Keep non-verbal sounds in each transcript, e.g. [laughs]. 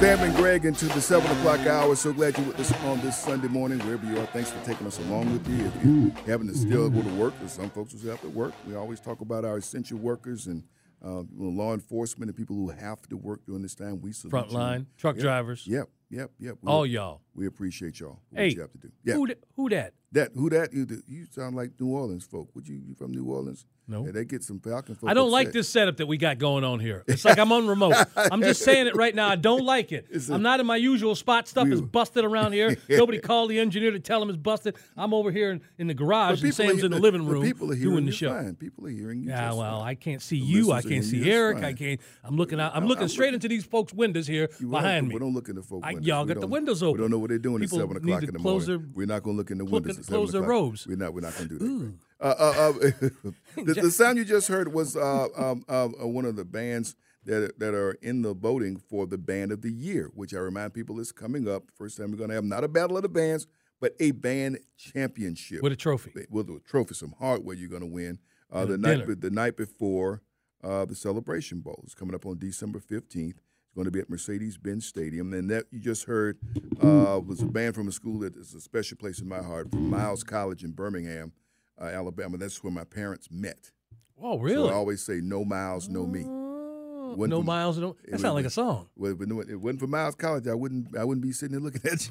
Sam and Greg into the 7 o'clock hour. So glad you're with us on this Sunday morning, wherever you are. Thanks for taking us along with you. If you're having to still go to work, because some folks will have to work, we always talk about our essential workers and uh, law enforcement and people who have to work during this time. We salute Front you. truck Yep, drivers. Yep, yep, yep. We- All y'all. We appreciate y'all. Hey, what you have to do. Yeah. Who, who that? That who that you you sound like New Orleans folk. Would you you from New Orleans? No. Yeah, they get some Falcon. I don't like upset. this setup that we got going on here. It's like I'm on remote. I'm just saying it right now. I don't like it. [laughs] I'm not in my usual spot. Stuff is busted around here. [laughs] Nobody called the engineer to tell him it's busted. I'm over here in, in the garage, and people Sam's in the but- living room people are hearing doing the show. Fine. People are hearing you. Yeah, well, fine. I can't see The you. I can't see Eric. I can't. I'm looking out. I'm I'm- looking I'm straight looking- into these folks' windows here You behind me. We don't look in the folk I- windows. y'all We got the windows We open. don't know what they're doing at seven o'clock in the morning. we're not going to look in the windows at close their robes. We're not. We're not going to do that. Uh, uh, uh, [laughs] the, the sound you just heard was uh, um, uh, uh, one of the bands that that are in the voting for the band of the year, which I remind people is coming up. First time we're going to have not a battle of the bands, but a band championship with a trophy. with a trophy, some hardware you're going to win. Uh, the night dinner. the night before uh, the Celebration Bowl is coming up on December 15th. It's going to be at Mercedes-Benz Stadium, and that you just heard uh, was a band from a school that is a special place in my heart, from Miles College in Birmingham, uh, Alabama. That's where my parents met. Oh, So really? I always say, "No Miles, no me." Oh, Went no from- miles. No, that sounds like a song. Well, if it it wasn't for Miles College, I wouldn't I wouldn't be sitting there looking [laughs] at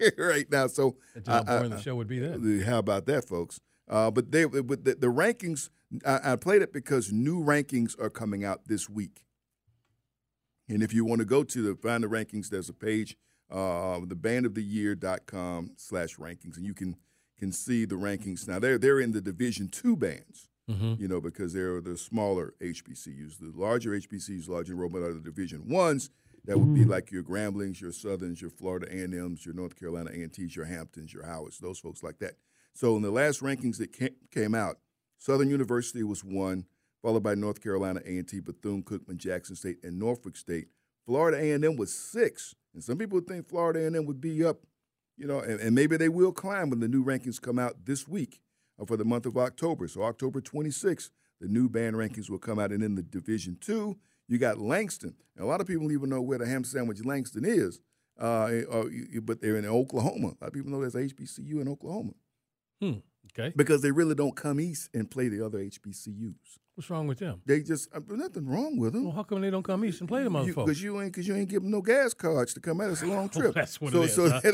you right now. So how boring the show would be then. How about that, folks? Uh, but they, but the, the rankings, I, I played it because new rankings are coming out this week. And if you want to go to the find the rankings, there's a page, uh, thebandoftheyear.com slash rankings, and you can can see the rankings. Now they're they're in the Division Two bands, Mhm. you know, because they're the smaller HBCUs. The larger HBCUs, large enrollment are the Division Ones. That would be like your Gramblings, your Southerns, your Florida A&Ms, your North Carolina A&Ts, your Hamptons, your Howards, those folks like that. So in the last rankings that came out, Southern University was one, followed by North Carolina A&T, Bethune-Cookman, Jackson State, and Norfolk State. Florida A&M was six, and some people think Florida A&M would be up, you know, and, and maybe they will climb when the new rankings come out this week uh, for the month of October. So October 26th, the new band rankings will come out, and in the Division Two, you got Langston. And a lot of people don't even know where the ham sandwich Langston is, uh, uh, but they're in Oklahoma. A lot of people know there's HBCU in Oklahoma Hmm. Okay. because they really don't come east and play the other HBCUs. What's wrong with them? They just uh, nothing wrong with them. Well, how come they don't come east and play the Because motherfuckers? you, ain't because you ain't giving no gas cards to come out. It's a long [laughs] trip. Oh, that's what so, it is, So huh? [laughs] they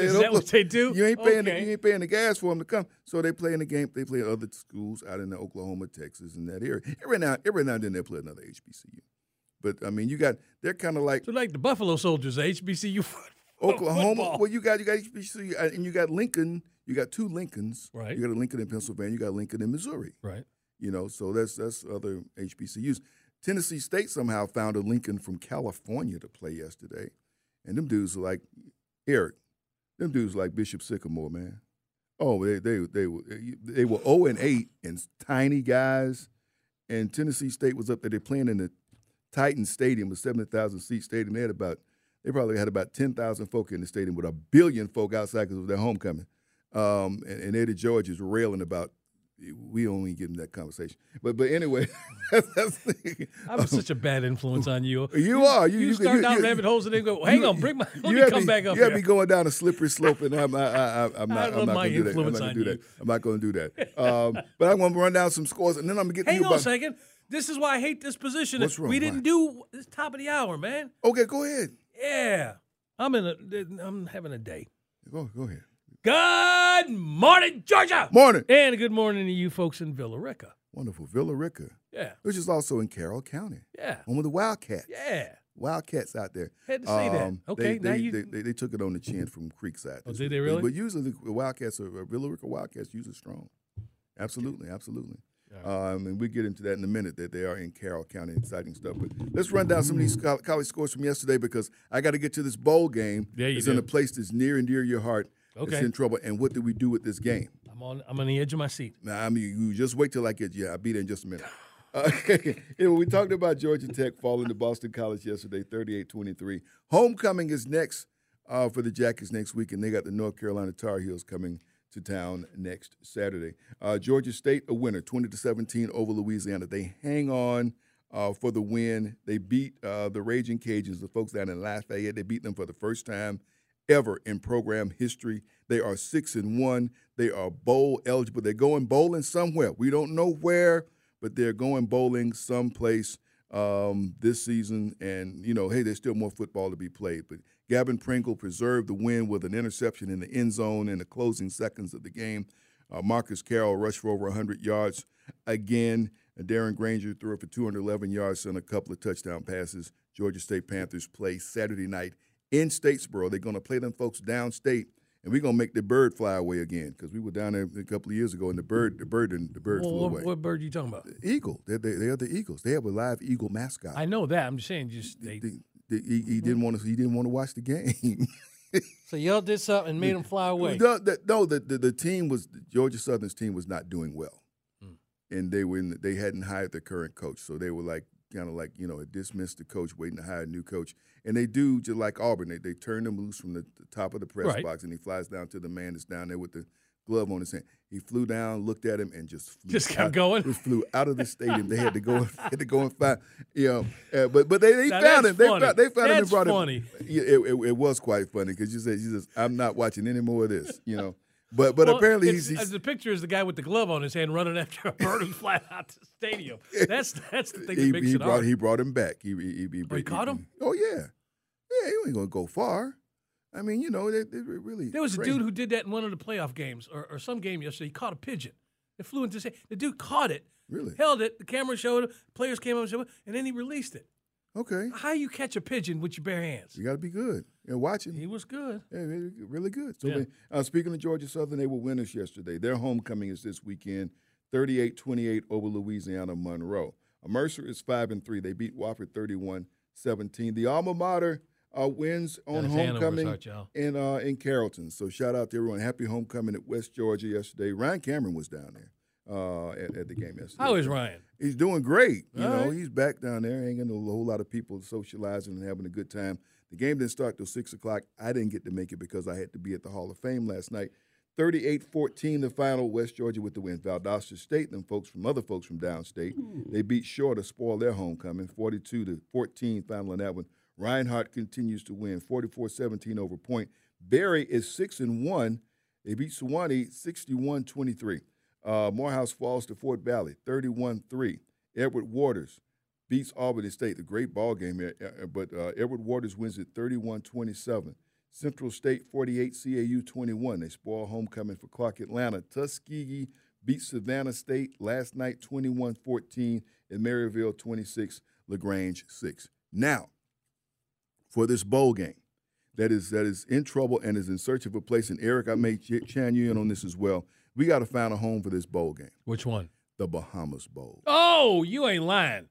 they is that what they do? You ain't paying. Okay. The, you ain't paying the gas for them to come. So they play in the game. They play at other schools out in the Oklahoma, Texas, and that area. Every now, every now and then they play another HBCU. But I mean, you got they're kind of like So like the Buffalo Soldiers, HBCU. [laughs] Oklahoma. football. Well, you got you got HBCU, and you got Lincoln. You got two Lincolns. Right. You got a Lincoln in Pennsylvania. You got a Lincoln in Missouri. Right. You know, so that's that's other HBCUs. Tennessee State somehow found a Lincoln from California to play yesterday, and them dudes are like Eric. Them dudes like Bishop Sycamore, man. Oh, they they they were they were zero and eight and tiny guys, and Tennessee State was up there. They're playing in the Titan Stadium, a seventy thousand seat stadium. They had about they probably had about ten thousand folk in the stadium with a billion folk outside because of their homecoming. Um, and, and Eddie George is railing about we even get in that conversation. But but anyway, [laughs] that's, that's the, I'm such a bad influence on [laughs] you. You are. You- You, you- start down rabbit holes and then go, hang on, bring my. [laughs] Let you me have come me- back up You have me going down a slippery slope, and I'm, I, I, I, I'm not. love I'm not going to do that. I'm not going to do that. I'm not going to do that. Um, but I'm going to run down some scores, and then I'm going to get Hang you on a second. This is why I hate this position. What's wrong? We didn't Why? do this top of the hour, man. Okay, go ahead. Yeah, I'm in a. I'm having a day. Go go ahead. Good morning, Georgia. Morning. And good morning to you folks in Villa Rica. Wonderful. Villa Rica, Yeah. which is also in Carroll County, Yeah. home of the Wildcats. Yeah. Wildcats out there. Had to say that. Um, Okay, they, now they, you- they, they, they took it on the chin from Creekside. Oh, did they really? But usually the Wildcats are uh, Villa Rica Wildcats usually strong. Absolutely, absolutely. Um, and we get into that in a minute that they are in Carroll County, exciting stuff. But let's run down some of these college scores from yesterday because I got to get to this bowl game. Yeah, you It's in a place that's near and dear to your heart. Okay. It's in trouble. And what do we do with this game? I'm on I'm on the edge of my seat. Now, I mean, you just wait till I get Yeah, I'll be there in just a minute. [laughs] Okay. know, we talked about Georgia Tech falling to Boston College yesterday, 38-23. Homecoming is next uh, for the Jackets next week, and they got the North Carolina Tar Heels coming to town next Saturday. Uh, Georgia State, a winner, 20 to 17 over Louisiana. They hang on uh, for the win. They beat uh, the Raging Cajuns, the folks down in Lafayette. They beat them for the first time ever in program history. They are six and one. They are bowl eligible. They're going bowling somewhere. We don't know where, but they're going bowling someplace um, this season. And you know, hey, there's still more football to be played. But Gavin Pringle preserved the win with an interception in the end zone in the closing seconds of the game. Uh, Marcus Carroll rushed for over 100 yards again. And Darren Grainger threw it for 211 yards and a couple of touchdown passes. Georgia State Panthers play Saturday night in Statesboro. They're going to play them folks downstate, and we're going to make the bird fly away again because we were down there a couple of years ago, and the bird, the bird, and the bird Well, flew what, away. what bird are you talking about? Eagle. They're, they, they are the Eagles. They have a live eagle mascot. I know that. I'm just saying just they The- the- he, he didn't want to. He didn't want to watch the game. [laughs] So y'all did something and made them fly away. No, the, no, the, the the team was Georgia Southern's team was not doing well, Hmm. and they were in, they hadn't hired their current coach, so they were like kind of like you know it dismissed the coach, waiting to hire a new coach. And they do just like Auburn, they they turn him loose from the, the top of the press Right. box, and he flies down to the man that's down there with the glove on his hand. He flew down, looked at him, and just flew Just kept out- going? Just flew out of the stadium. they had to go [laughs] had to go and find you know, uh, but but they, they Now, found that's him. They funny. found they found him and brought funny. him. Yeah, it, it, it was quite funny because you said, "She says I'm not watching any more of this," you know. But but Well, apparently he's, he's the picture is the guy with the glove on his hand running [laughs] after a bird who's [laughs] flying out to the stadium. [laughs] That's that's the thing that he, makes he it brought hard. he brought him back. He he, he, Oh, he caught him? Oh yeah, yeah. He ain't gonna go far. I mean, you know, they, they really. There was a dude who did that in one of the playoff games or, or some game yesterday. He caught a pigeon. It flew into hand. The dude caught it, really held it. The camera showed it. Players came up and showed it, and then he released it. Okay. How you catch a pigeon with your bare hands? You got to be good and watching. He was good. Yeah, really, good. So, Yeah. uh, speaking of Georgia Southern, they were winners yesterday. Their homecoming is this weekend, 38-28 over Louisiana Monroe. Uh, Mercer is five and three. They beat Wofford 31-17. The alma mater uh, wins on his hand over his homecoming in uh, in Carrollton. So shout out to everyone. Happy homecoming at West Georgia yesterday. Ryan Cameron was down there uh, at, at the game yesterday. How is Ryan? He's doing great. You All know, right. he's back down there, hanging with a whole lot of people, socializing and having a good time. The game didn't start till six o'clock. I didn't get to make it because I had to be at the Hall of Fame last night. 38-14 the final, West Georgia with the win. Valdosta State, them folks from other folks from downstate, they beat Shorter to spoil their homecoming, 42 to 14 final in that one. Reinhardt continues to win, 44-17 over Point. Berry is six and one. They beat Sewanee 61-23. Uh, Morehouse falls to Fort Valley, 31-3. Edward Waters beats Albany State, the great ball game here, uh, but uh, Edward Waters wins it 31-27. Central State 48, CAU 21. They spoil homecoming for Clark Atlanta. Tuskegee beats Savannah State last night 21-14 and Maryville 26, LaGrange 6. Now, for this bowl game that is that is in trouble and is in search of a place, and Eric, I may ch- chime you in on this as well. We got to find a home for this bowl game, Which one? the Bahamas Bowl. Oh, you ain't lying.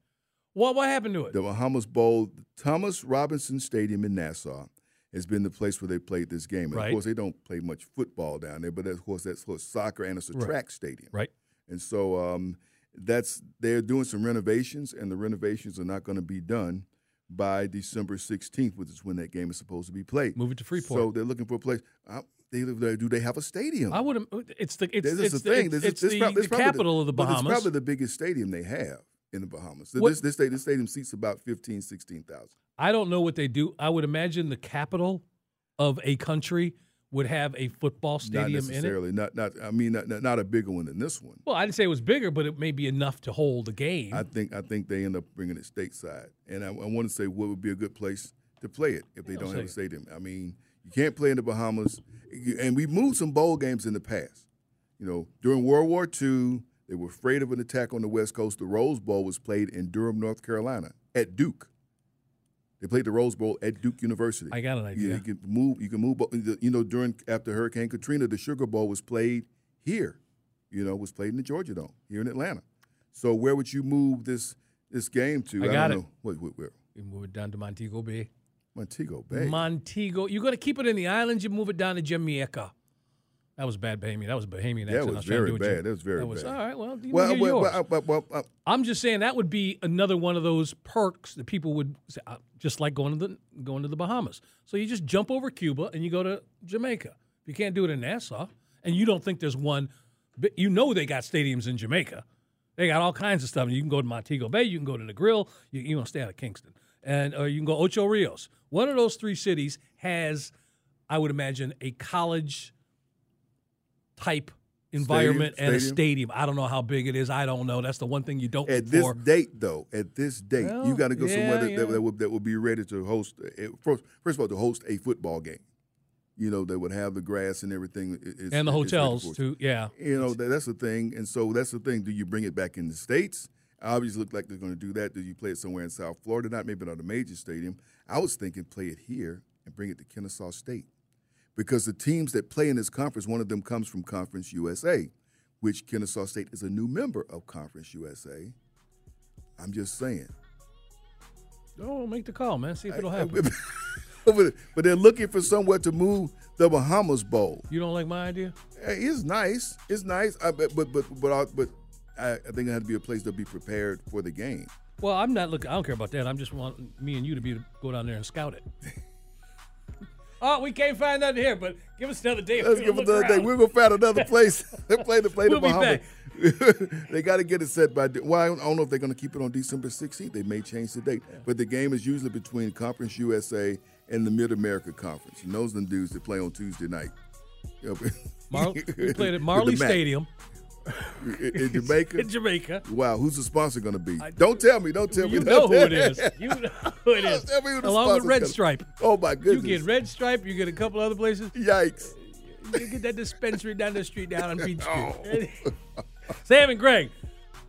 What what happened to it? The Bahamas Bowl, Thomas Robinson Stadium in Nassau, has been the place where they played this game. And Right. of course, they don't play much football down there, but of course, that's for soccer and it's a Right. track stadium. Right. And so um, that's they're doing some renovations, and the renovations are not going to be done by December 16th, which is when that game is supposed to be played. Move it to Freeport. So they're looking for a place. Uh, they, do they have a stadium? I would have. Uh, it's the it's This is it's the thing. It's, This is- it's the, prob- this the probably capital of the Bahamas. It's probably the biggest stadium they have in the Bahamas. What- This this, stadium, this stadium seats about 15, 16,000. I don't know what they do. I would imagine the capital of a country would have a football Not stadium in it. necessarily. Not not. I mean, not, not, a bigger one than this one. Well, I didn't say it was bigger, but it may be enough to hold a game. I think I think they end up bringing it stateside, and I, I want to say what would be a good place to play it if they don't have a stadium. I mean, You can't play in the Bahamas. And we moved some bowl games in the past. You know, during World War II, they were afraid of an attack on the West Coast. The Rose Bowl was played in Durham, North Carolina, at Duke. They played the Rose Bowl at Duke University. I got an idea. Yeah, you can move. You can move. You know, during after Hurricane Katrina, the Sugar Bowl was played here. You know, was played in the Georgia Dome here in Atlanta. So where would you move this this game to? I got don't it. know. Wait, wait, where? You move it down to Montego Bay. Montego Bay. Montego. You're going to keep it in the islands. You move it down to Jamaica. That was bad Bahamian. That was Bahamian That accent. I was very do bad. Jim. That was very That was, bad. All right. Well, you well, hear well, yours. well, well, well, uh, I'm just saying that would be another one of those perks that people would say, uh, just like going to the going to the Bahamas. So you just jump over Cuba and you go to Jamaica. You can't do it in Nassau, and you don't think there's one. But you know they got stadiums in Jamaica. They got all kinds of stuff. You can go to Montego Bay. You can go to Negril. You, you know, stay out of Kingston, and or you can go Ocho Rios. One of those three cities has, I would imagine, a college type environment and a Stadium? stadium. I don't know how big it is. I don't know. That's the one thing you don't know. at this for. date, though, at this date, you got to go somewhere that, yeah. that, that, would, that would be ready to host. First, first of all, to host a football game. You know, they would have the grass and everything. i- is- and the hotels too. Yeah, You know, that, that's the thing. And so that's the thing. Do you bring it back in the States? Obviously, look like they're going to do that. Do you play it somewhere in South Florida? Not maybe not a major stadium. I was thinking play it here and bring it to Kennesaw State. Because the teams that play in this conference, one of them comes from Conference USA, which Kennesaw State is a new member of Conference USA. I'm just saying. oh, make the call, man. See if it'll happen. [laughs] but they're looking for somewhere to move the Bahamas Bowl. You don't like my idea? It's nice. It's nice. I, but but but but but I, I think it had to be a place to be prepared for the game. Well, I'm not looking. I don't care about that. I'm just wanting me and you to be go down there and scout it. [laughs] oh, we can't find nothing here, but give us another day. Let's give another day. We're gonna find another [laughs] place. [laughs] they play to play We'll the Bahamas. they got to get it set by. Well, I don't, know if they're gonna keep it on December 16th. They may change the date, but the game is usually between Conference USA and the Mid America Conference, and those are the dudes that play on Tuesday night. Mar- we played at Marley the. Stadium in, Jamaica. in Jamaica. Wow, who's the sponsor going to be? don't tell me. Don't tell me. You know who it is. [laughs] You know who it is. Tell me who the Along with Red gonna- Stripe. Oh my goodness. You get Red Stripe. You get a couple other places. Yikes! You get that dispensary down the street down on Beach [laughs] Oh. Street. [laughs] Sam and Greg.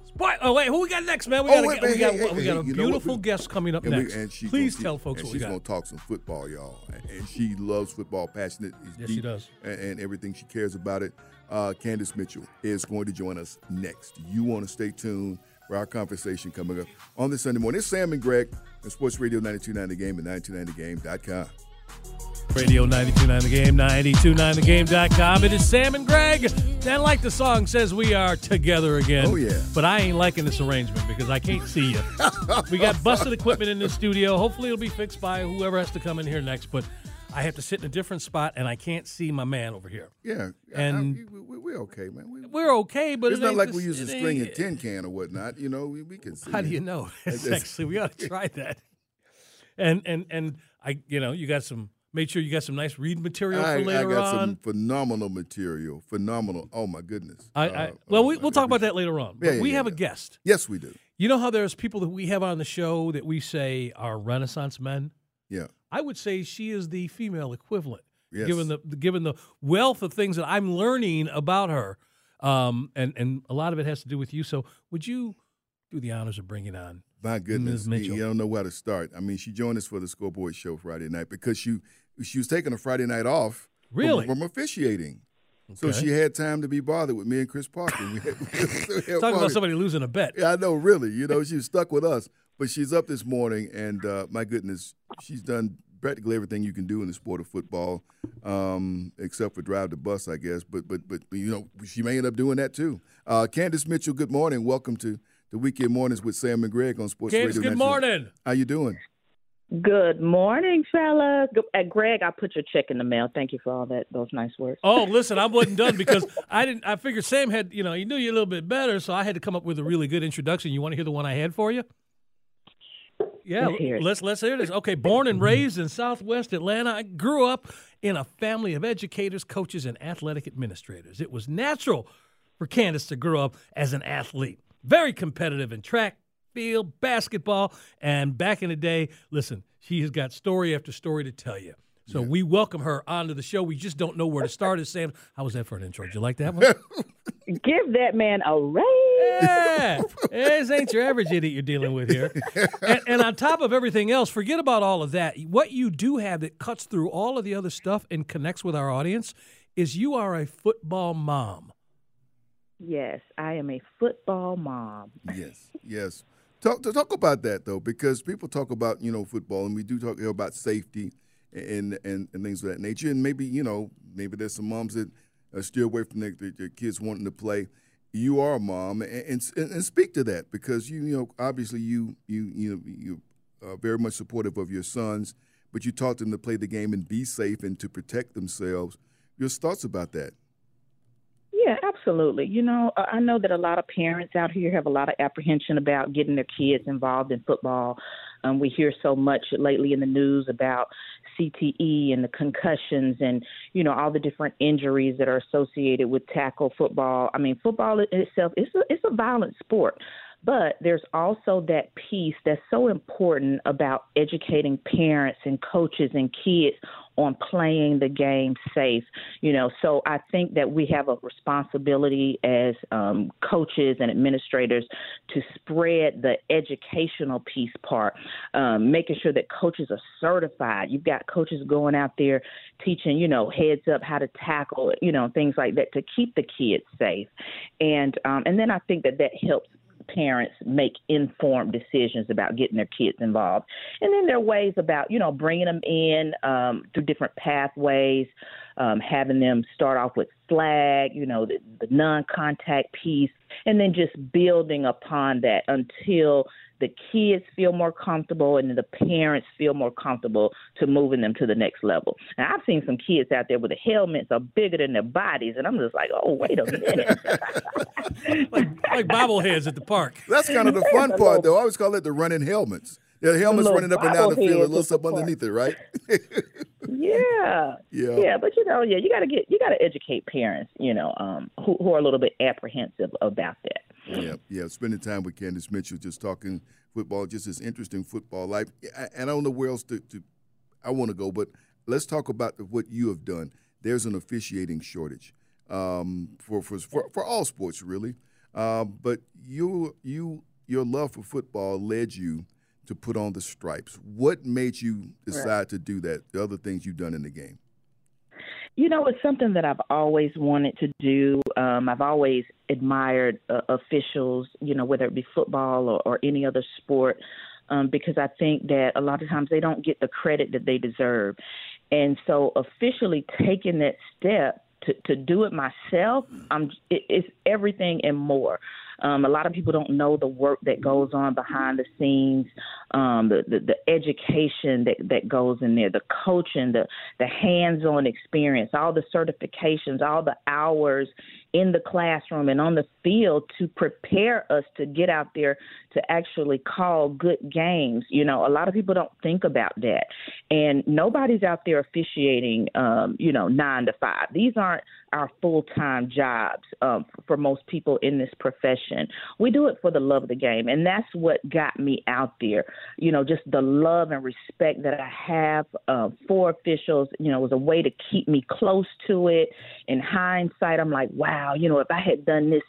Spot- oh wait, who we got next, man? We Oh, got, wait, a, we hey, got, hey, we hey, got a you what? beautiful guest coming up next. and she Please gonna, tell folks and what we she's going to talk some football, y'all. And- And she loves football, passionate. Yes, she does. And, and everything she cares about it. Uh, Kandice Mitchell is going to join us next. You want to stay tuned for our conversation coming up on this Sunday morning. It's Sam and Greg on Sports Radio 92.9 The Game and 92.9thegame.com. Radio 92.9 The Game, 92.9thegame.com. It is Sam and Greg. And like the song says, we are together again. Oh, yeah. But I ain't liking this arrangement because I can't see you. [laughs] we got busted equipment in the studio. Hopefully it'll be fixed by whoever has to come in here next. But I have to sit in a different spot and I can't see my man over here. Yeah. And- I, we, we're okay, man. We, We're okay, but it's it not like this- we use a string and tin can or whatnot. You know, we, we can see. How do you know? [laughs] Actually we ought to [laughs] try that. And and and I, you know, you got some. Made sure you got some nice read material I, for I got on. some phenomenal material. Phenomenal. Oh my goodness. I, Uh, I, well, we, uh, we'll talk about that later on. Yeah, yeah, we yeah, have a guest. Yes, we do. You know how there's people that we have on the show that we say are Renaissance men. Yeah. I would say she is the female equivalent, Yes. given the given the wealth of things that I'm learning about her, um, and and a lot of it has to do with you. So, would you do the honors of bringing on? My goodness, Ms. Mitchell. you don't know where to start. I mean, she joined us for the scoreboard show Friday night because she she was taking a Friday night off from- Really? from, officiating. So she had time to be bothered with me and Chris Parker. [laughs] We had- we had Talking about somebody losing a bet. Yeah, I know, really. You know, she's stuck with us. But she's up this morning, and uh, my goodness, she's done practically everything you can do in the sport of football, um, except for drive the bus, I guess. But, but but you know, she may end up doing that too. Uh, Kandice Mitchell, good morning. Welcome to the weekend mornings with Sam and Greg on Sports Kandice, Radio. good 92. morning. How you doing? Good morning, fellas. Go- uh, Greg, I put your check in the mail. Thank you for all that those nice words. Oh, listen, I wasn't done because I didn't. I figured Sam had, you know, he knew you a little bit better, so I had to come up with a really good introduction. You want to hear the one I had for you? Yeah, Let's hear it. let's let's hear this. Okay, born and raised in Southwest Atlanta, I grew up in a family of educators, coaches, and athletic administrators. It was natural for Kandice to grow up as an athlete, very competitive in track, field, basketball, and back in the day, listen, she has got story after story to tell you. So we welcome her onto the show. We just don't know where to start. As Sam, how was that for an intro? Did you like that one? [laughs] Give that man a raise. Yeah, this ain't your average idiot you're dealing with here. [laughs] And, and on top of everything else, forget about all of that. What you do have that cuts through all of the other stuff and connects with our audience is you are a football mom. Yes, I am a football mom. Yes, yes. Talk to talk about that though, because people talk about you know football, and we do talk about safety and and, and things of that nature. And maybe you know maybe there's some moms that steer away from their, their kids wanting to play. You are a mom, and, and, and speak to that because you you know obviously you you you you are very much supportive of your sons, but you taught them to play the game and be safe and to protect themselves. Your thoughts about that? Yeah, absolutely. You know, I know that a lot of parents out here have a lot of apprehension about getting their kids involved in football. Um, we hear so much lately in the news about CTE and the concussions and you know all the different injuries that are associated with tackle football. I mean, football itself is a it's a violent sport. But there's also that piece that's so important about educating parents and coaches and kids on playing the game safe. You know, so I think that we have a responsibility as um, coaches and administrators to spread the educational piece part, um, making sure that coaches are certified. You've got coaches going out there teaching, you know, heads up how to tackle, you know, things like that to keep the kids safe. And um, and then I think that that helps parents make informed decisions about getting their kids involved. And then there are ways about, you know, bringing them in um, through different pathways, um, having them start off with flag, you know, the, the non contact piece, and then just building upon that until the kids feel more comfortable and the parents feel more comfortable to moving them to the next level. Now I've seen some kids out there where the helmets are bigger than their bodies, and I'm just like, oh wait a minute. [laughs] like, like bobbleheads at the park. That's kind of the fun part, though. I always call it the running helmets. The helmet's running up and down the field, a little something underneath it, right? [laughs] yeah, yeah, yeah. But you know, yeah, you got to get, you got to educate parents, you know, um, who, who are a little bit apprehensive about that. Yeah, yeah. Spending time with Kandice Mitchell, just talking football, just this interesting football life. And I don't know where else to, to I want to go, but let's talk about what you have done. There's an officiating shortage um, for, for, for for all sports, really. Uh, but you you your love for football led you to put on the stripes. What made you decide right. to do that? The other things you've done in the game. You know, it's something that I've always wanted to do. Um, I've always admired uh, officials, you know, whether it be football or, or any other sport, um, because I think that a lot of times they don't get the credit that they deserve. And so, officially taking that step to, to do it myself, I'm, it, it's everything and more. Um, a lot of people don't know the work that goes on behind the scenes, um, the, the, the education that, that goes in there, the coaching, the the hands-on experience, all the certifications, all the hours in the classroom and on the field to prepare us to get out there to actually call good games. You know, a lot of people don't think about that, and nobody's out there officiating, um, you know, nine to five. These aren't our full-time jobs um, for most people in this profession. We do it for the love of the game, and that's what got me out there. You know, just the love and respect that I have uh, for officials. You know, was a way to keep me close to it. In hindsight, I'm like, wow, you know, if I had done this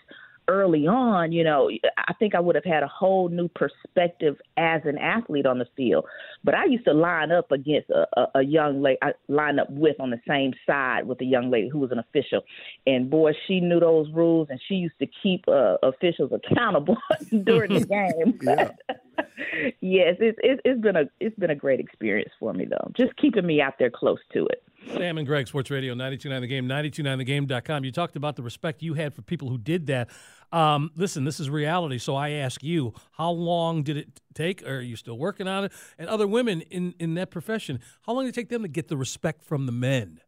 early on, you know, I think I would have had a whole new perspective as an athlete on the field. But I used to line up against a, a, a young lady, I line up with on the same side with a young lady who was an official. And boy, she knew those rules and she used to keep uh, officials accountable [laughs] during the game. [laughs] [laughs] yes, it's, it's it's been a it's been a great experience for me though. Just keeping me out there close to it. Sam and Greg, Sports Radio 929 The Game, 929thegame.com. You talked about the respect you had for people who did that. Um, listen, this is reality. So I ask you, how long did it take? Or Are you still working on it? And other women in, in that profession, how long did it take them to get the respect from the men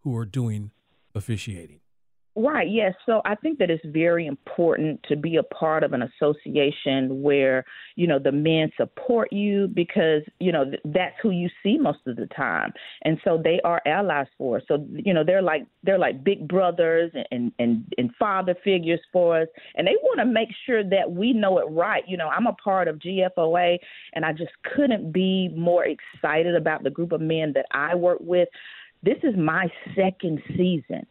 who are doing officiating? Right, yes. So I think that it's very important to be a part of an association where, you know, the men support you because, you know, th- that's who you see most of the time. And so they are allies for us. So, you know, they're like they're like big brothers and and and father figures for us. And they want to make sure that we know it right. You know, I'm a part of GFOA and I just couldn't be more excited about the group of men that I work with. This is my second season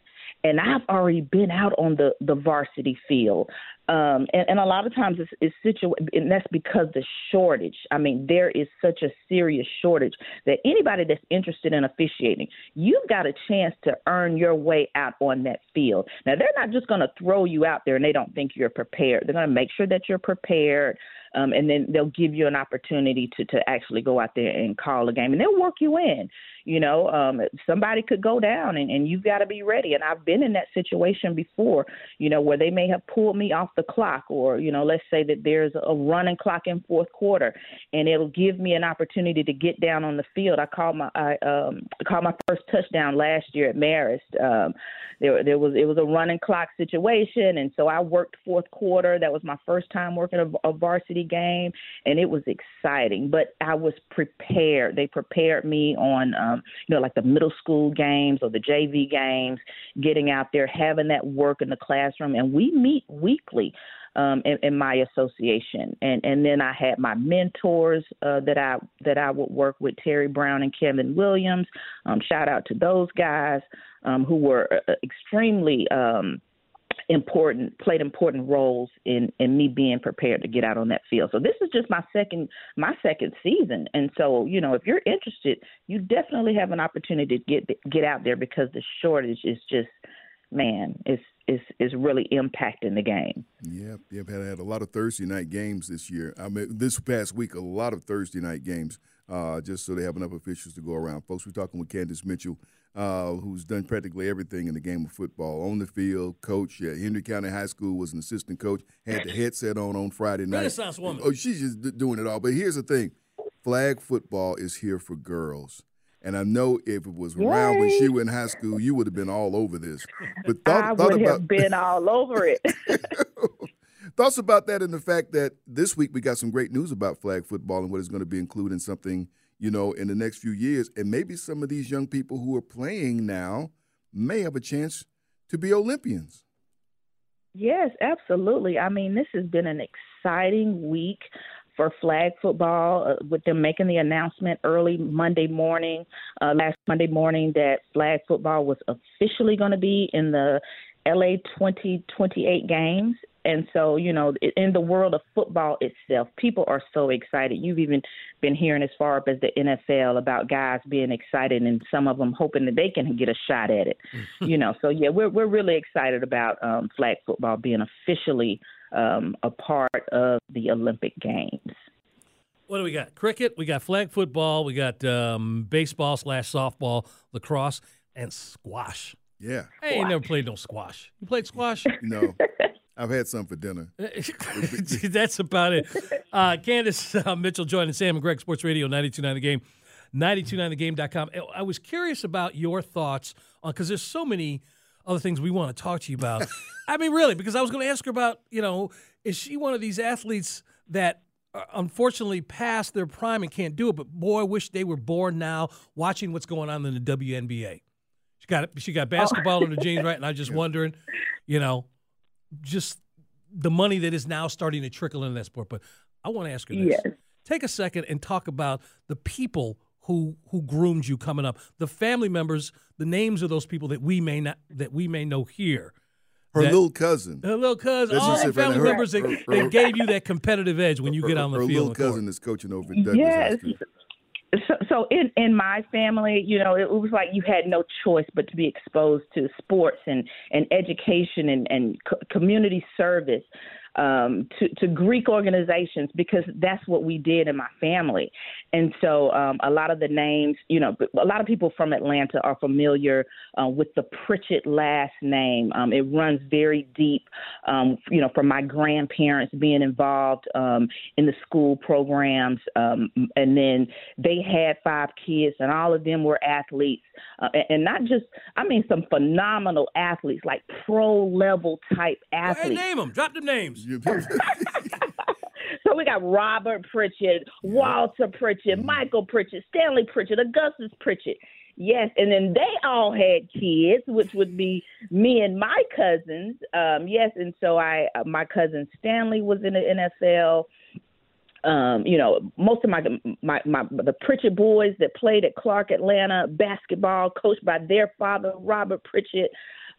and I've already been out on the the varsity field. Um, and, and a lot of times it's, it's situated, and that's because the shortage. I mean, there is such a serious shortage that anybody that's interested in officiating, you've got a chance to earn your way out on that field. Now, they're not just going to throw you out there and they don't think you're prepared. They're going to make sure that you're prepared, um, and then they'll give you an opportunity to to actually go out there and call a game, and they'll work you in. You know, um, somebody could go down, and, and you've got to be ready. And I've been in that situation before. You know, where they may have pulled me off the clock, or you know, let's say that there's a running clock in fourth quarter, and it'll give me an opportunity to get down on the field. I called my I um, called my first touchdown last year at Marist. Um, there there was it was a running clock situation, and so I worked fourth quarter. That was my first time working a, a varsity game, and it was exciting. But I was prepared. They prepared me on um, you know like the middle school games or the JV games, getting out there, having that work in the classroom, and we meet weekly um, in, in, my association. And and then I had my mentors uh, that I that I would work with Terry Brown and Kevin Williams. Um, shout out to those guys um, who were uh, extremely um, important played important roles in in me being prepared to get out on that field. So this is just my second my second season, and so you know if you're interested, you definitely have an opportunity to get get out there because the shortage is just man, it's is is really impacting the game. Yeah, yeah, had had a lot of Thursday night games this year. I mean, this past week, a lot of Thursday night games, uh, just so they have enough officials to go around. Folks, we're talking with Kandice Mitchell, uh, who's done practically everything in the game of football on the field. Coach at Henry County High School was an assistant coach. Had the headset on on Friday night. Renaissance woman. Oh, she's just doing it all. But here's the thing: flag football is here for girls. And I know if it was Yay. around when she was in high school, you would have been all over this. [laughs] But thought, I thought would about, have been all over it. [laughs] thoughts about that and the fact that this week we got some great news about flag football and what is going to be included in something, you know, in the next few years. And maybe some of these young people who are playing now may have a chance to be Olympians. Yes, absolutely. I mean, this has been an exciting week for flag football, uh, with them making the announcement early Monday morning, uh, last Monday morning, that flag football was officially going to be in the LA 2028 games. And so, you know, in the world of football itself, people are so excited. You've even been hearing as far up as the NFL about guys being excited and some of them hoping that they can get a shot at it. [laughs] you know, so yeah, we're we're really excited about um, flag football being officially um, a part of the Olympic Games. What do we got? Cricket. We got flag football. We got um, baseball slash softball, lacrosse, and squash. Yeah. I ain't never played no squash. You played squash? [laughs] No. I've had some for dinner. [laughs] That's about it. Uh, Kandice uh, Mitchell joining Sam and Greg Sports Radio 929 The Game, 929thegame.com. I was curious about your thoughts on because there's so many other things we want to talk to you about. I mean, really, because I was going to ask her about, you know, is she one of these athletes that uh, unfortunately past their prime and can't do it, but boy, I wish they were born now watching what's going on in the WNBA. She got she got basketball oh. in her jeans, right? And I'm just wondering, you know, just the money that is now starting to trickle into that sport. But I want to ask her this. Yes. Take a second and talk about the people who who groomed you coming up, the family members, the names of those people that we may not that we may know here. Her that, little cousin. Her little cousin. all the family her, members that, her, her, that, gave you that competitive edge when you get on the her field. Her little cousin is coaching over at Douglass yes. So, so in in my family, you know, it was like you had no choice but to be exposed to sports and and education and and co- community service. Um, to, to Greek organizations because that's what we did in my family. And so um, a lot of the names, you know, a lot of people from Atlanta are familiar uh, with the Pritchett last name. Um, it runs very deep, um, you know, from my grandparents being involved um, in the school programs. Um, and then they had five kids, and all of them were athletes. Uh, and not just, I mean, some phenomenal athletes, like pro level type athletes. Hey, name them. Drop the names. [laughs] So we got Robert Pritchett, Walter Pritchett, Mm-hmm. Michael Pritchett, Stanley Pritchett, Augustus Pritchett. Yes, and then they all had kids, which would be me and my cousins. Um, yes, and so I, uh, my cousin Stanley was in the NFL. Um, you know, most of my, my my the Pritchett boys that played at Clark Atlanta basketball, coached by their father Robert Pritchett.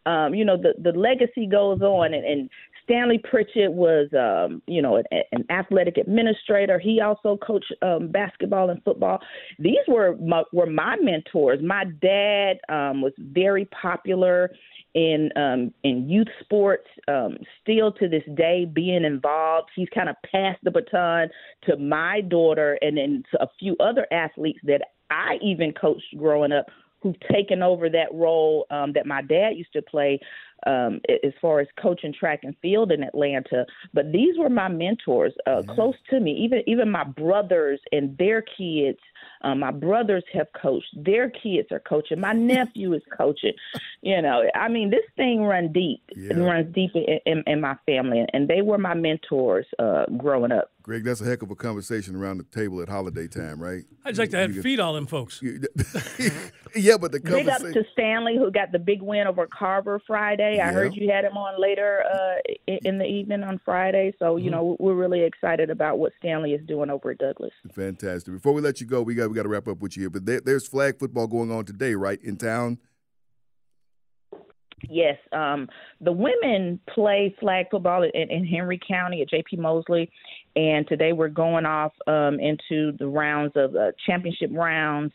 Um, you know, the the legacy goes on, and, and Stanley Pritchett was, um, you know, an, an athletic administrator. He also coached um, basketball and football. These were my, were my mentors. My dad um, was very popular in um, in youth sports. Um, still to this day, being involved, he's kind of passed the baton to my daughter, and then to a few other athletes that I even coached growing up who've taken over that role um, that my dad used to play um, as far as coaching track and field in Atlanta. But these were my mentors, uh, close to me. Even even my brothers and their kids. Um, my brothers have coached; their kids are coaching. My [laughs] nephew is coaching. You know, I mean, this thing runs deep. It runs deep in, in, in my family, and they were my mentors uh, growing up. Greg, that's a heck of a conversation around the table at holiday time, right? [laughs] I just like to have feed all them folks. [laughs] yeah, but the Big up to Stanley, who got the big win over Carver Friday. I Yeah. heard you had him on later uh, in the evening on Friday. So, you know, we're really excited about what Stanley is doing over at Douglass. Fantastic. Before we let you go, we got we got to wrap up with you here. But there, there's flag football going on today, right in town. Yes, um, the women play flag football in, in Henry County at JP Moseley, and today we're going off um, into the rounds of uh, championship rounds,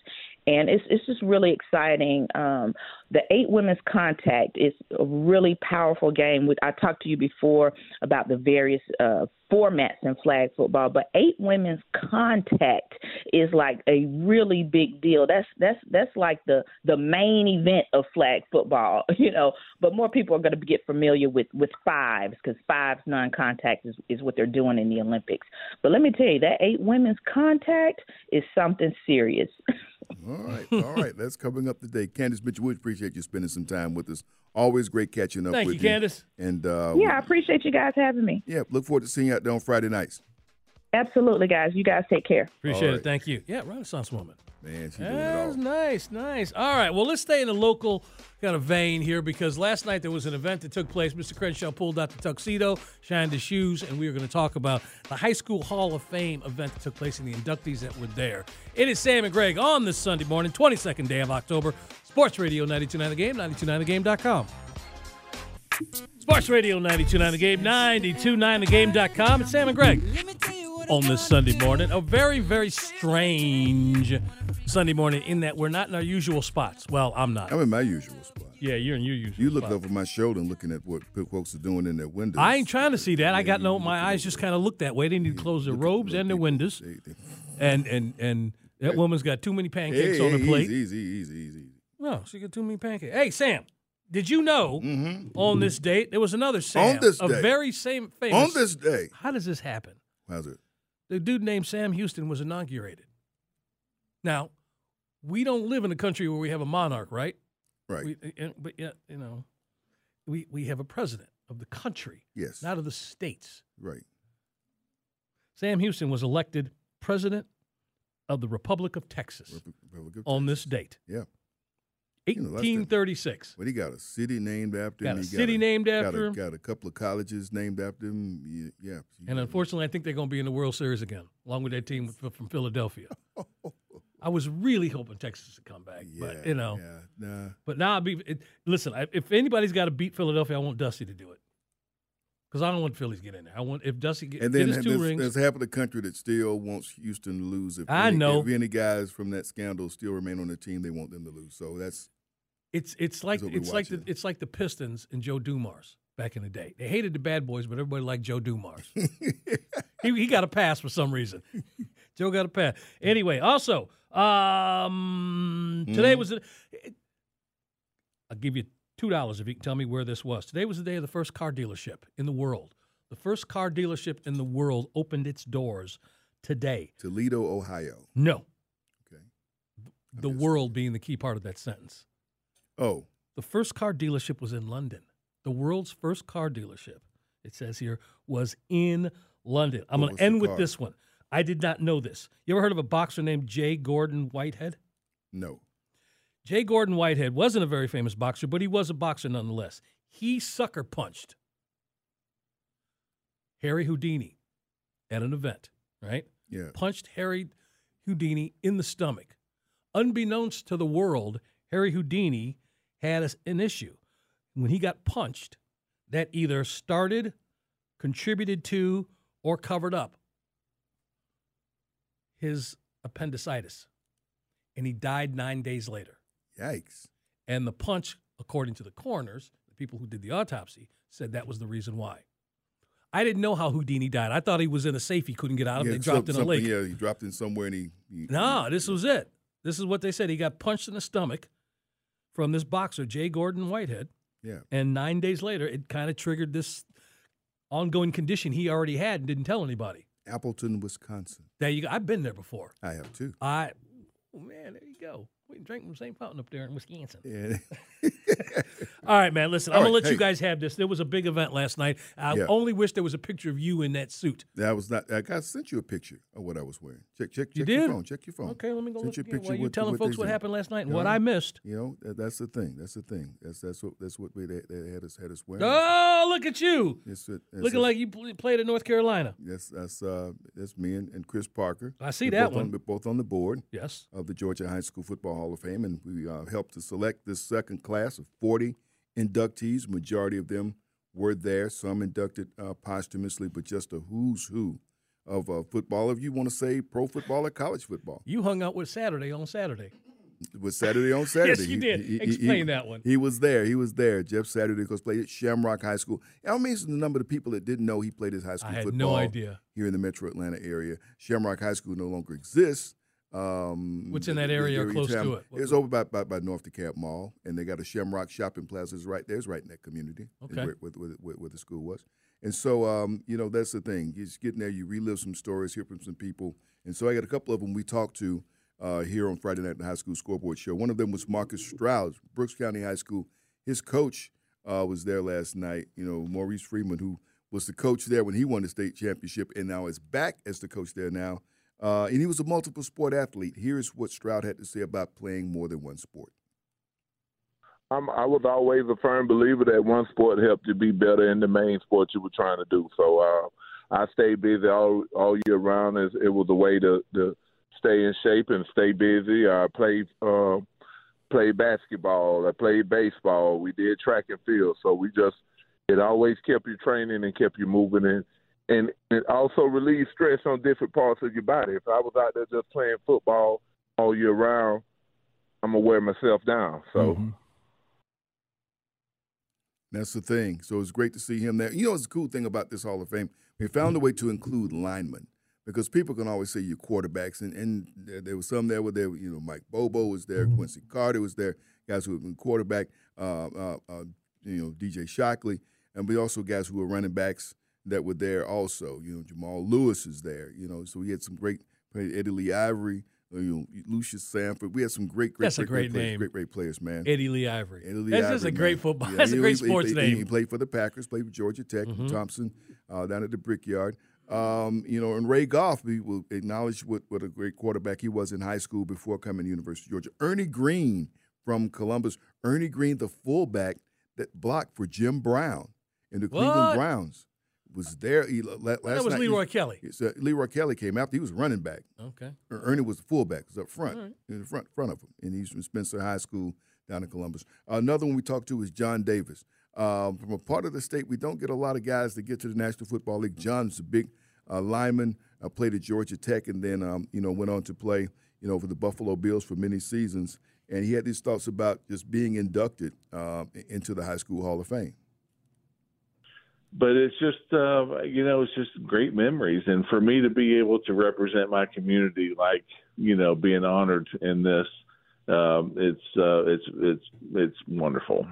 and it's it's just really exciting. Um, the eight women's contact is a really powerful game. We- I talked to you before about the various uh, formats in flag football, but eight women's contact is like a really big deal. That's that's that's like the the main event of flag football, [laughs] you know. But more people are going to get familiar with with fives because fives non-contact is is what they're doing in the Olympics. But let me tell you, that eight women's contact is something serious. [laughs] All right, all right. That's coming up today. Kandice Mitchell, we appreciate you spending some time with us. Always great catching up Thank with you, you. Kandice. And uh, yeah, I appreciate you guys having me. yeah, look forward to seeing you out there on Friday nights. Absolutely, guys. You guys take care. Appreciate All it. Thank you. Yeah, Renaissance woman. Man, she's doing it That's all. nice, nice. All right, well, let's stay in the local kind of vein here because last night there was an event that took place. Mr. Crenshaw pulled out the tuxedo, shined his shoes, and we are going to talk about the High School Hall of Fame event that took place and the inductees that were there. It is Sam and Greg on this Sunday morning, 22nd day of October. Sports Radio 929 The Game, 929thegame.com. Sports Radio 929 The Game, 929thegame.com. It's Sam and Greg on this Sunday morning. A very, very strange Sunday morning in that we're not in our usual spots. Well, I'm not. I'm in my usual spot. Yeah, you're in your usual You looked spot. over my shoulder and looking at what folks are doing in their windows. I ain't trying to see that. I got no. My eyes just kind of look that way. They need to close their robes and their windows. And and and that woman's got too many pancakes Hey, on her plate. Easy, easy, easy, easy. No, she got too many pancakes. Hey, Sam, did you know mm-hmm. on this date there was another Sam. On this a very same famous. On this day, how does this happen? how's it? The dude named Sam Houston was inaugurated. Now, we don't live in a country where we have a monarch, right? Right. We, uh, but yet, you know, we we have a president of the country, yes. not of the states. right. Sam Houston was elected president of the Republic of Texas Republic- of on this date, Yeah. You know, that's the- 1836. But he got a city named after Got him. a He city named got after a, him. Got a couple of colleges named after him. Yeah. And unfortunately, I think they're going to be in the World Series again, along with that team from Philadelphia. [laughs] I was really hoping Texas would come back, yeah, but you know. Yeah. Nah. But now, I'll be it, listen. I, if anybody's got to beat Philadelphia, I want Dusty to do it because I don't want Phillies get in there. I want if Dusty get, And get then his two there's, rings. there's half of the country that still wants Houston to lose. If I any, know. If any guys from that scandal still remain on the team, they want them to lose. So that's It's it's like it's like the it's like the Pistons and Joe Dumars. back in the day. They hated the bad boys, but everybody liked Joe Dumars. [laughs] he, he got a pass for some reason. Joe got a pass. Anyway, also, um, today was. A, I'll give you two dollars if you can tell me where this was. Today was the day of the first car dealership in the world. The first car dealership in the world opened its doors today. Toledo, Ohio. No, Okay. the world being the key part of that sentence. Oh, The first car dealership was in London. The world's first car dealership, it says here, was in London. I'm going to end with this one. I did not know this. You ever heard of a boxer named Jay Gordon Whitehead? no. Jay Gordon Whitehead wasn't a very famous boxer, but he was a boxer nonetheless. He sucker punched Harry Houdini at an event, right? Yeah. Punched Harry Houdini in the stomach. Unbeknownst to the world, Harry Houdini had an issue. When he got punched, that either started, contributed to, or covered up his appendicitis. And he died nine days later. Yikes. And the punch, according to the coroners, the people who did the autopsy, said that was the reason why. I didn't know how Houdini died. I thought he was in a safe he couldn't get out of. Yeah, they dropped in a lake. Yeah, he dropped in somewhere and he. he No, this was it. This is what they said. He got punched in the stomach from this boxer, Jay Gordon Whitehead. Yeah. And nine days later, it kind of triggered this ongoing condition he already had and didn't tell anybody. Appleton, Wisconsin. There you go. I've been there before. I have too. I, oh man, there you go. We can drink from the same fountain up there in Wisconsin. Yeah. [laughs] All right, man. Listen, All I'm gonna right, let you guys have this. There was a big event last night. I Yeah. only wish there was a picture of you in that suit. that was not. I got sent you a picture of what I was wearing. Check, check, You check your did? phone. Check your phone. Okay, let me go Sent look you a picture while you telling what folks what happened last night and Yeah. what I missed. You know, that, that's the thing. That's the thing. That's that's what that's what we, they, they had us had us wearing. Oh, look at you, It's, it- it's, looking like you played in North Carolina. that's that's uh that's me and, and Chris Parker. I see We're that one. On, both on the board Yes. of the Georgia High School Football Hall of Fame, and we uh, helped to select this second class of 40 inductees. Majority of them were there. Some inducted uh, posthumously, but just a who's who of uh, football. If you want to say pro football or college football, You hung out with Saturday on Saturday. it was Saturday on [laughs] Saturday. yes, you did. Explain that one. He was there. He was there. Jeff Saturday goes played at Shamrock High School. I mean, the number of people that didn't know he played his high school I had football no idea. here in the Metro Atlanta area. Shamrock High School no longer exists. Um, What's in that area or close to it? It's over by, by, by North DeKalb Mall, and they got a Shamrock shopping plaza. It's right there. It's right in that community. Okay. Where, where, where, where- where the school was. And so, um, you know, that's the thing. You just get in there, you relive some stories, hear from some people. And so I got a couple of them we talked to uh, here on Friday Night at the High School Scoreboard Show. One of them was Marcus Stroud, Brooks County High School. His coach uh, was there last night. You know, Maurice Freeman, who was the coach there when he won the state championship, and now is back as the coach there now. Uh, and he was a multiple sport athlete. Here's what Stroud had to say about playing more than one sport. I'm, I was always a firm believer that one sport helped you be better in the main sport you were trying to do. So uh, I stayed busy all all year round. As it was a way to, to stay in shape and stay busy. I played uh, played basketball. I played baseball. We did track and field. So we just it always kept you training and kept you moving and and it also relieved stress on different parts of your body. If I was out there just playing football all year round, I'm gonna wear myself down. So. Mhm. That's the thing. So it's great to see him there. You know, it's the cool thing about this Hall of Fame? We found a way to include linemen because people can always say your quarterbacks, and, and there, there was some there where there, you know, Mike Bobo was there, Quincy Carter was there, guys who have been quarterback, uh, uh, uh, you know, DJ Shockley, and we also guys who were running backs that were there also. You know, Jamal Lewis is there. You know, so we had some great Eddie Lee Ivory, you know, Lucius Sanford. We had some great, great, That's a great, great players, great, great players, man. Eddie Lee Ivory. Eddie Lee That's just a Ivory, great man. football. Yeah, That's a great he- sports he, name. He played for the Packers, played for Georgia Tech, Mhm. Thomson, uh, down at the Brickyard. Um, you know, and Ray Goff, we will acknowledge what, what a great quarterback he was in high school before coming to University of Georgia. Ernie Green from Columbus. Ernie Green, the fullback that blocked for Jim Brown in the What? Cleveland Browns, was there. He, la- last that was night, Leroy he, Kelly. he said Leroy Kelly came after. He was running back. Okay. Er- Ernie was the fullback, was up front, All right. in the front front of him, and he's from Spencer High School down in Columbus. another one we talked to is John Davis. Um, from a part of the state, we don't get a lot of guys that get to the National Football League. John's a big uh, lineman, uh, played at Georgia Tech, and then um, you know went on to play you know for the Buffalo Bills for many seasons. And he had these thoughts about just being inducted uh, into the High School Hall of Fame. But it's just uh, you know it's just great memories, and for me to be able to represent my community, like you know, being honored in this, um, it's uh, it's it's it's wonderful.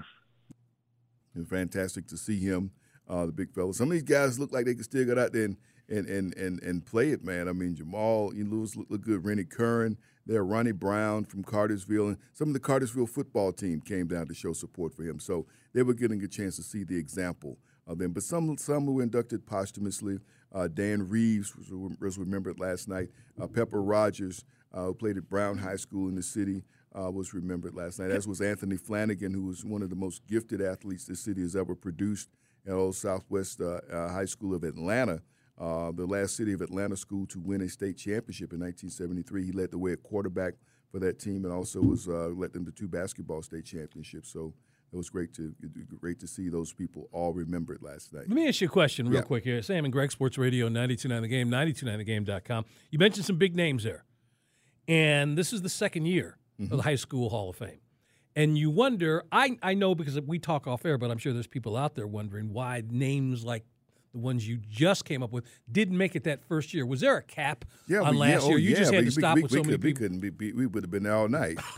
Fantastic to see him, uh, the big fella. Some of these guys look like they can still get out there and and and and, and play it, man. I mean, Jamal Lewis look, look good. Rennie Curran, there, Ronnie Brown from Cartersville, and some of the Cartersville football team came down to show support for him. So they were getting a chance to see the example of them. But some some were inducted posthumously. Uh, Dan Reeves was, was, remembered last night. Uh, Pepper Rogers, uh, who played at Brown High School in the city, uh, was remembered last night. As was Anthony Flanagan, who was one of the most gifted athletes the city has ever produced at Old Southwest uh, uh, High School of Atlanta. the last city of Atlanta school to win a state championship in 1973. He led the way at quarterback for that team and also was led them to two basketball state championships. So it was great to great to see those people all remembered last night. Let me ask you a question real Yeah. quick here. Sam and Greg Sports Radio 929 The Game, 929thegame.com. You mentioned some big names there. And this is the second year Mm-hmm. of the High School Hall of Fame. And you wonder, I, I know because we talk off air, but I'm sure there's people out there wondering why names like the ones you just came up with didn't make it that first year. Was there a cap on we- last oh, year? You yeah, just had we- to we- stop we, with we so many could, we people. couldn't be, we would have been there all night. [laughs]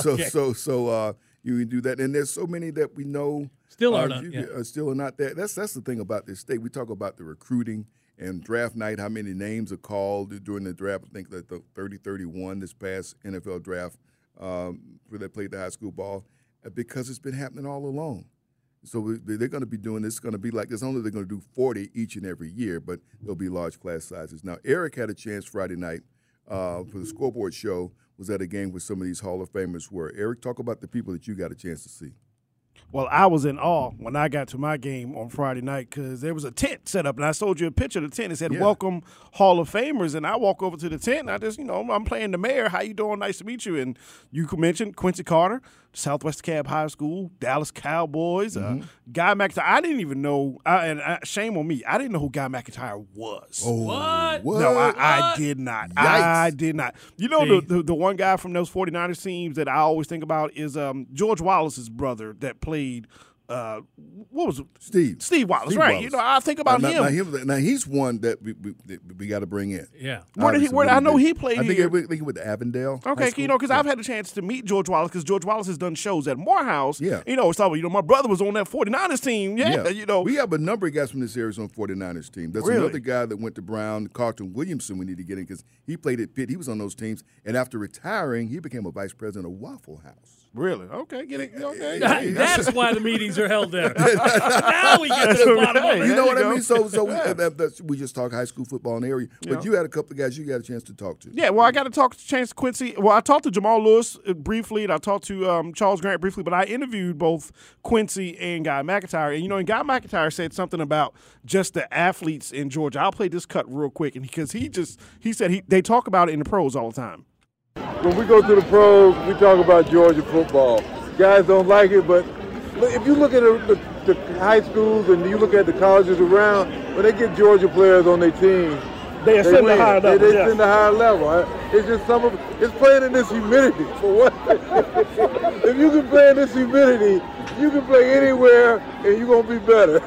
So Okay. so so uh, you can do that, and there's so many that we know Still uh, are not, you- yeah. uh, still are not there. That's that's the thing about this state. We talk about the recruiting and draft night. How many names are called during the draft? I think that the 30, 31 this past NFL draft um, where they played the high school ball uh, because it's been happening all along. So we, they're going to be doing this. It's going to be like this. Only they're going to do forty each and every year, but there'll be large class sizes. Now, Eric had a chance Friday night uh, for the scoreboard show. Was at a game where some of these Hall of Famers were. Eric, talk about the people that you got a chance to see. Well, I was in awe when I got to my game on Friday night because there was a tent set up, and I sold you a picture of the tent. It said Yeah. "Welcome Hall of Famers," and I walk over to the tent, and I just, you know, I'm playing the mayor. How you doing? Nice to meet you. And you mentioned Quincy Carter, Southwest DeKalb High School, Dallas Cowboys, Mm-hmm. uh, Guy McIntyre. I didn't even know, I, and I, shame on me, I didn't know who Guy McIntyre was. What? What? No, I, I did not. I did not. You know, See? the, the the one guy from those 49ers teams that I always think about is um, George Wallace's brother that played. Uh, what was it? Steve. Steve Wallace, Steve right? Wallace. You know, I think about now, him. Now, him- now he's one that we, we, we got to bring in. Yeah. Where did he- where- I know he played I think here. he, I think he went Avondale. Okay, you know, because Yeah. I've had a chance to meet George Wallace because George Wallace has done shows at Morehouse. Yeah. You know, it's like, you know, my brother was on that 49ers team. Yeah. You know, we have a number of guys from this Arizona 49ers team. There's Really? another guy that went to Brown, Carlton Williamson, we need to get in because he played at Pitt. He was on those teams. And after retiring, he became a vice president of Waffle House. Really? Okay, get it. Okay. [laughs] That's why the meetings are held there. [laughs] now we get to the bottom of Hey, it. You know what you I mean? So, so we, [laughs] that- that's- we just talk high school football in the area. But you had a couple of guys you got a chance to talk to. Yeah, well, I got to talk to Chance Quincy. Well, I talked to Jamal Lewis uh, briefly, and I talked to um, Charles Grant briefly, but I interviewed both Quincy and Guy McIntyre. And, you know, and Guy McIntyre said something about just the athletes in Georgia. I'll play this cut real quick, and because he just, he said he, they talk about it in the pros all the time. When we go to the pros, we talk about Georgia football. Guys don't like it, but if you look at the, the, the high schools and you look at the colleges around, when they get Georgia players on their team, They ascend to win. higher They- levels, They, yeah. ascend to higher level. It's just some of it's playing in this humidity for what? [laughs] if you can play in this humidity, you can play anywhere and you're gonna be better.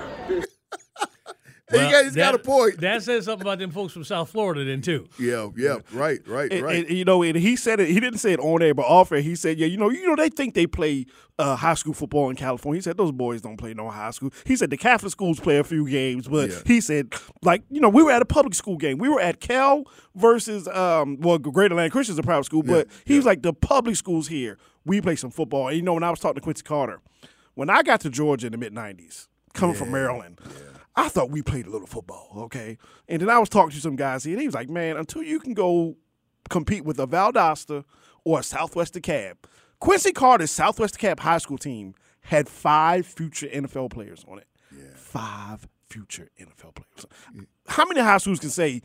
Hey, you guys he's got a point. That says something about them folks from South Florida, then too. Yeah, yeah, right, right, And, right. and, you know, and he said it. He didn't say it on air, but off air, he said, "Yeah, you know, you know, they think they play uh, high school football in California." He said those boys don't play no high school. He said the Catholic schools play a few games, but Yeah. he said, like, you know, we were at a public school game. We were at Cal versus, um, well, Greater Atlanta Christian's a private school, but he was like the public schools here. We play some football. And you know, when I was talking to Quincy Carter, when I got to Georgia in the mid '90s, coming from Maryland. I thought we played a little football, okay? And then I was talking to some guys here, and he was like, man, until you can go compete with a Valdosta or a Southwest DeKalb, Quincy Carter's Southwest DeKalb high school team had five future NFL players on it. Five future NFL players. How many high schools can say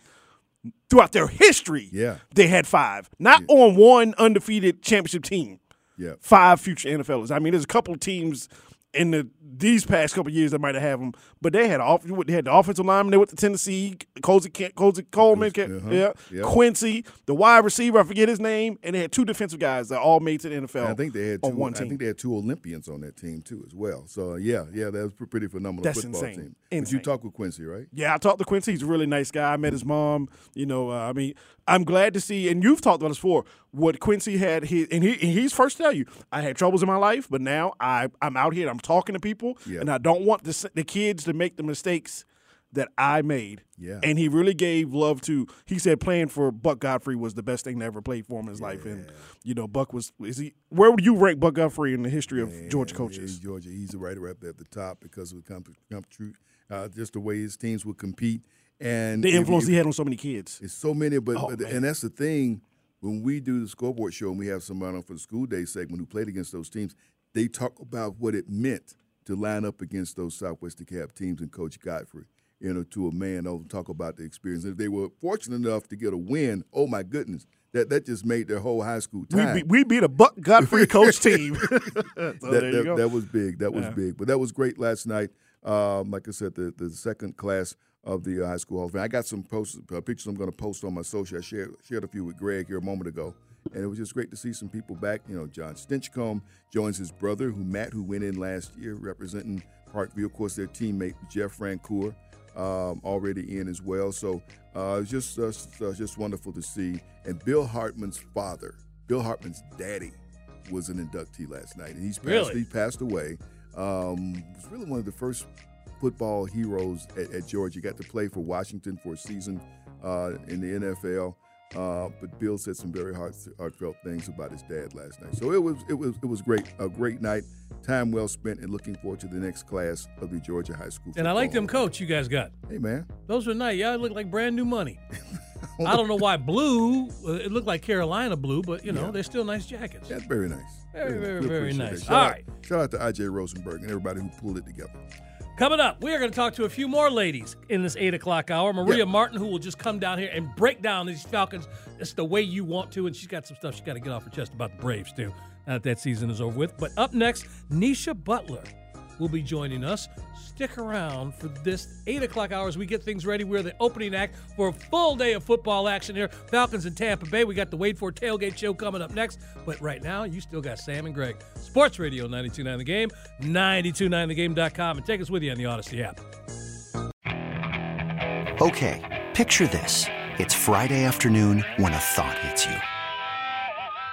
throughout their history Yeah. they had five? Not on one undefeated championship team yeah. five future NFLers. I mean, there's a couple of teams in the these past couple years they might have had them, but they had off they had the offensive lineman. They went to Tennessee, Cozy, Cozy Coleman, Uh-huh. yeah, Yeah. Quincy, the wide receiver, I forget his name, and they had two defensive guys that all made to the NFL. And I think they had two. on one I think they had two Olympians on that team too, as well. So yeah, yeah, that was pretty phenomenal That's football insane. team. But you Insane. talked with Quincy, right? Yeah, I talked to Quincy. He's a really nice guy. I met his mom. You know, uh, I mean, I'm glad to see, and you've talked about this before. What Quincy had, his, and he and he's first to tell you, I had troubles in my life, but now I I'm out here. I'm talking to people, Yeah. and I don't want the the kids to make the mistakes that I made. Yeah. And he really gave love to. He said playing for Buck Godfrey was the best thing that ever played for him in his life, and you know, Buck was is he? Where would you rank Buck Godfrey in the history of Georgia coaches? yeah, Georgia, he's right up there at the top because of the comp- comp- tru- uh, just the way his teams would compete and The influence if- he had on so many kids. It's so many, but, Oh, but and that's the thing. When we do the scoreboard show and we have somebody on for the school day segment who played against those teams, they talk about what it meant to line up against those Southwest DeKalb teams and Coach Godfrey. You know, to a man, they'll talk about the experience. If they were fortunate enough to get a win, oh my goodness, that that just made their whole high school We time. beat, we beat a Buck Godfrey coach [laughs] team. [laughs] so that, that, that was big. That was Yeah. big. But that was great last night. Um, like I said, the, the second class of the uh, high school hall of fame. I got some posts, uh, pictures I'm going to post on my social. I shared, shared a few with Greg here a moment ago. And it was just great to see some people back. You know, John Stinchcomb joins his brother, who Matt, who went in last year representing Parkview. Of course, their teammate Jeff Francoeur um, already in as well. So uh, it's just uh, uh, just wonderful to see. And Bill Hartman's father, Bill Hartman's daddy, was an inductee last night, and he's passed, Really? he passed away. Um, was really one of the first football heroes at, at Georgia. Got to play for Washington for a season uh, in the NFL. Uh, but Bill said some very heart, heartfelt things about his dad last night. So it was it was it was great, a great night, time well spent, and looking forward to the next class of the Georgia high school. And I like them coats you guys got. Hey man, Those were nice. Y'all look like brand new money. [laughs] I don't know why blue. uh, It looked like Carolina blue, but you know Yeah. they're still nice jackets. that's very nice. Very, very, We very nice. All out- right. shout out to IJ Rosenberg and everybody who pulled it together. Coming up, we are going to talk to a few more ladies in this eight o'clock hour. Maria Yeah. Martin, who will just come down here and break down these Falcons. It's the way you want to, and she's got some stuff she's got to get off her chest about the Braves too. That that season is over with. But up next, Nisha Butler will be joining us. Stick around for this eight o'clock hour as we get things ready. We're the opening act for a full day of football action here. Falcons in Tampa Bay. We got the Wade for Tailgate show coming up next. But right now, you still got Sam and Greg. Sports Radio 929 The Game, 929thegame.com, and take us with you on the Audacy app. Okay, picture this. It's Friday afternoon when a thought hits you.